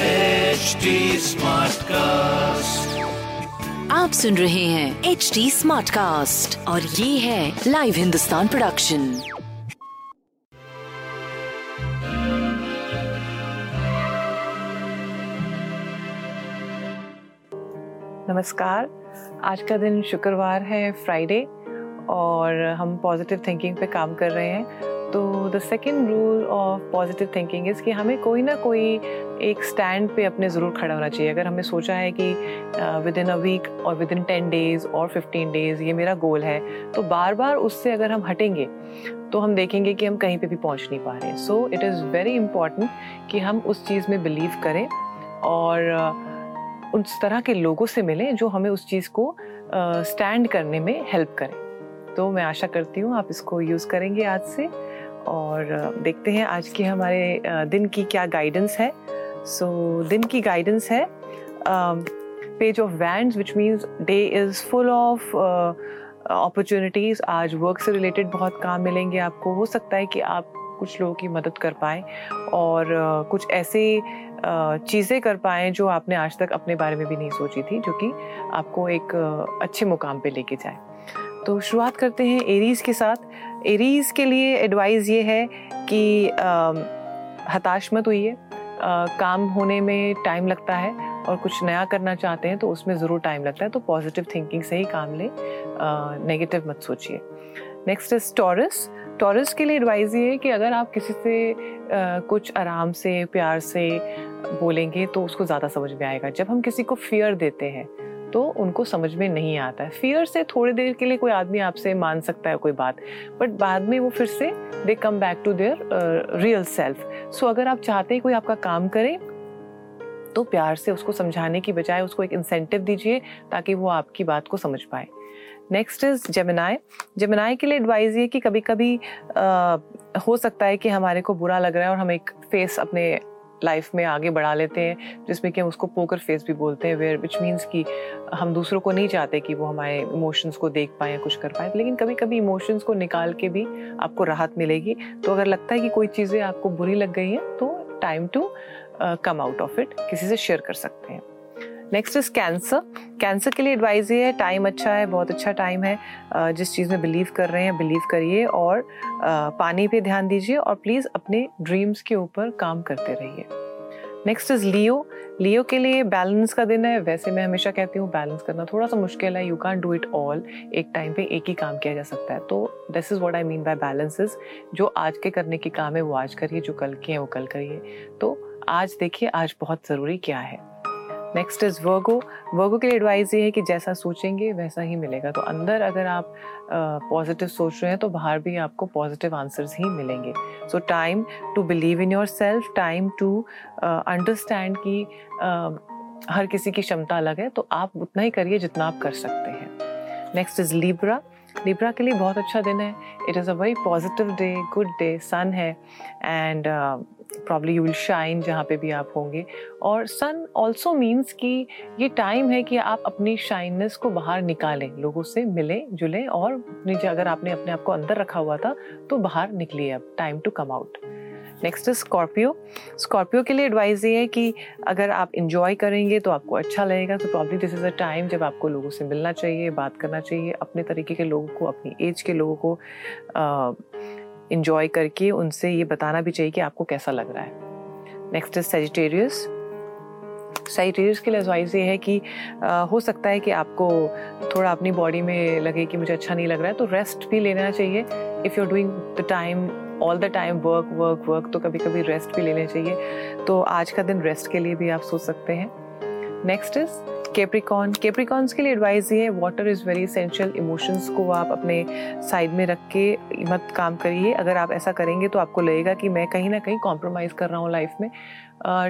HD Smartcast. आप सुन रहे हैं एच डी स्मार्ट कास्ट और ये है लाइव हिंदुस्तान प्रोडक्शन नमस्कार। आज का दिन शुक्रवार है फ्राइडे और हम पॉजिटिव थिंकिंग पे काम कर रहे हैं। तो the second rule of positive thinking is कि हमें कोई ना कोई एक स्टैंड पे अपने ज़रूर खड़ा होना चाहिए। अगर हमने सोचा है कि विद इन अ वीक और विद इन टेन डेज़ और फिफ्टीन डेज़ ये मेरा गोल है तो बार बार उससे अगर हम हटेंगे तो हम देखेंगे कि हम कहीं पे भी पहुँच नहीं पा रहे so it is very important कि हम उस चीज़ में बिलीव करें और उस तरह के लोगों से मिलें जो हमें उस चीज़ को स्टैंड करने में हेल्प करें। तो मैं आशा करती हूँ आप इसको यूज़ करेंगे आज से। और देखते हैं आज की हमारे दिन की क्या गाइडेंस है। सो so, दिन की गाइडेंस है page of wands which means day is full of opportunities आज वर्क से रिलेटेड बहुत काम मिलेंगे आपको। हो सकता है कि आप कुछ लोगों की मदद कर पाएँ और uh, कुछ ऐसे uh, चीज़ें कर पाएँ जो आपने आज तक अपने बारे में भी नहीं सोची थी जो कि आपको एक uh, अच्छे मुकाम पे लेके जाए। तो शुरुआत करते हैं एरीज़ के साथ। एरीज़ के लिए एडवाइस ये है कि आ, हताश मत हुई होइए काम होने में टाइम लगता है और कुछ नया करना चाहते हैं तो उसमें ज़रूर टाइम लगता है तो पॉजिटिव थिंकिंग से ही काम लें। नेगेटिव मत सोचिए। नेक्स्ट इज़ टॉरस टॉरस के लिए एडवाइस ये है कि अगर आप किसी से आ, कुछ आराम से प्यार से बोलेंगे तो उसको ज़्यादा समझ में आएगा। जब हम किसी को फियर देते हैं तो उनको समझ में नहीं आता है। फियर से थोड़ी देर के लिए कोई आदमी आपसे मान सकता है कोई बात बट बाद में वो फिर से they come back to their real self सो अगर आप चाहते हैं कोई आपका काम करे तो प्यार से उसको समझाने की बजाय उसको एक इंसेंटिव दीजिए ताकि वो आपकी बात को समझ पाए। नेक्स्ट इज़ जेमिनाई जेमिनाई के लिए एडवाइज ये कि कभी कभी आ, हो सकता है कि हमारे को बुरा लग रहा है और हम एक फेस अपने लाइफ में आगे बढ़ा लेते हैं, जिसमें कि हम उसको पोकर फेस भी बोलते हैं वेयर विच मीन्स कि हम दूसरों को नहीं चाहते कि वो हमारे इमोशंस को देख पाए कुछ कर पाए, लेकिन कभी कभी इमोशंस को निकाल के भी आपको राहत मिलेगी। तो अगर लगता है कि कोई चीज़ें आपको बुरी लग गई हैं तो time to come out of it किसी से शेयर कर सकते हैं। नेक्स्ट इज़ कैंसर कैंसर के लिए एडवाइस ये है टाइम अच्छा है, बहुत अच्छा टाइम है जिस चीज़ में बिलीव कर रहे हैं बिलीव करिए और पानी पे ध्यान दीजिए और प्लीज़ अपने ड्रीम्स के ऊपर काम करते रहिए। नेक्स्ट इज़ लियो लियो के लिए बैलेंस का दिन है, वैसे मैं हमेशा कहती हूँ बैलेंस करना थोड़ा सा मुश्किल है you can do it all एक टाइम पे एक ही काम किया जा सकता है। तो this is what I mean by balances जो आज के करने के काम है, वो आज करिए, जो कल के हैं, वो कल करिए। तो आज देखिए, आज बहुत ज़रूरी क्या है। नेक्स्ट इज़ वर्गो वर्गो के लिए एडवाइस ये है कि जैसा सोचेंगे वैसा ही मिलेगा। तो अंदर अगर आप पॉजिटिव uh, सोच रहे हैं तो बाहर भी आपको पॉजिटिव आंसर्स ही मिलेंगे। So time to believe in yourself time to understand कि हर किसी की क्षमता अलग है तो आप उतना ही करिए जितना आप कर सकते हैं। नेक्स्ट इज़ लिब्रा लिब्रा के लिए बहुत अच्छा दिन है। It is a very positive day good day sun है। And probably you will shine जहाँ पे भी आप होंगे। और सन ऑल्सो मीन्स कि ये टाइम है कि आप अपनी शाइननेस को बाहर निकालें, लोगों से मिलें, जुलें। और अगर आपने अपने आप को अंदर रखा हुआ था तो बाहर निकलिए अब time to come out next is Scorpio Scorpio के लिए एडवाइस ये है कि अगर आप इंजॉय करेंगे तो आपको अच्छा लगेगा तो probably this is a time जब आपको लोगों से मिलना चाहिए, बात करना चाहिए, अपने तरीके के लोगों को, अपनी एज के लोगों को इंजॉय करके उनसे ये बताना भी चाहिए कि आपको कैसा लग रहा है। नेक्स्ट इज़ सेजिटेरियस साइटेरियस के लिए एडवाइस ये है कि आ, हो सकता है कि आपको थोड़ा अपनी बॉडी में लगे कि मुझे अच्छा नहीं लग रहा है तो रेस्ट भी लेना चाहिए। If you are doing the time all the time work work work तो कभी कभी रेस्ट भी लेना चाहिए। तो आज का दिन रेस्ट के लिए भी आप सोच सकते हैं। नेक्स्ट इज़ केप्रिकॉन केप्रिकॉन्स के लिए एडवाइस ये है water is very essential emotions को आप अपने साइड में रख के मत काम करिए। अगर आप ऐसा करेंगे तो आपको लगेगा कि मैं कहीं ना कहीं कॉम्प्रोमाइज़ कर रहा हूँ लाइफ में।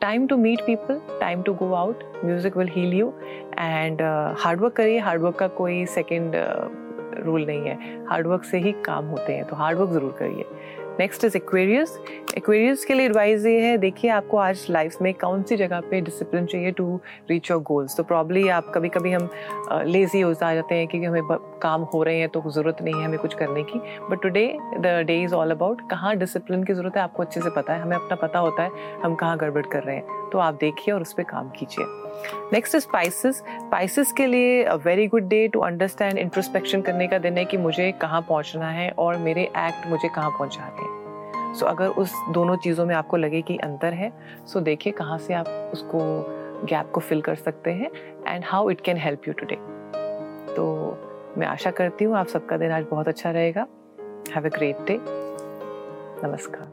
Time to meet people time to go out music will heal you and hard work करिए। हार्डवर्क का कोई सेकेंड रूल नहीं है। हार्डवर्क से ही काम होते हैं। तो हार्डवर्क ज़रूर करिए। नेक्स्ट इज़ एक्वेरियस एक्वेरियस के लिए एडवाइस ये है, देखिए आपको आज लाइफ में कौन सी जगह पे डिसिप्लिन चाहिए टू रीच योर गोल्स तो प्रॉब्ली आप कभी कभी हम लेज़ी हो जाते हैं क्योंकि हमें काम हो रहे हैं तो ज़रूरत नहीं है हमें कुछ करने की। But today the day is all about कहाँ डिसिप्लिन की ज़रूरत है आपको अच्छे से पता है, हमें अपना पता होता है हम कहाँ गड़बड़ कर रहे हैं। तो आप देखिए और उस पर काम कीजिए। नेक्स्ट स्पाइसेस स्पाइसेस के लिए a very good day to understand introspection करने का दिन है कि मुझे कहाँ पहुँचना है और मेरे एक्ट मुझे कहाँ पहुँचा रहे हैं। सो अगर उस दोनों चीज़ों में आपको लगे कि अंतर है सो so देखिए कहाँ से आप उसको गैप को फिल कर सकते हैं and how it can help you today तो मैं आशा करती हूँ आप सबका दिन आज बहुत अच्छा रहेगा। हैव अ ग्रेट डे नमस्कार।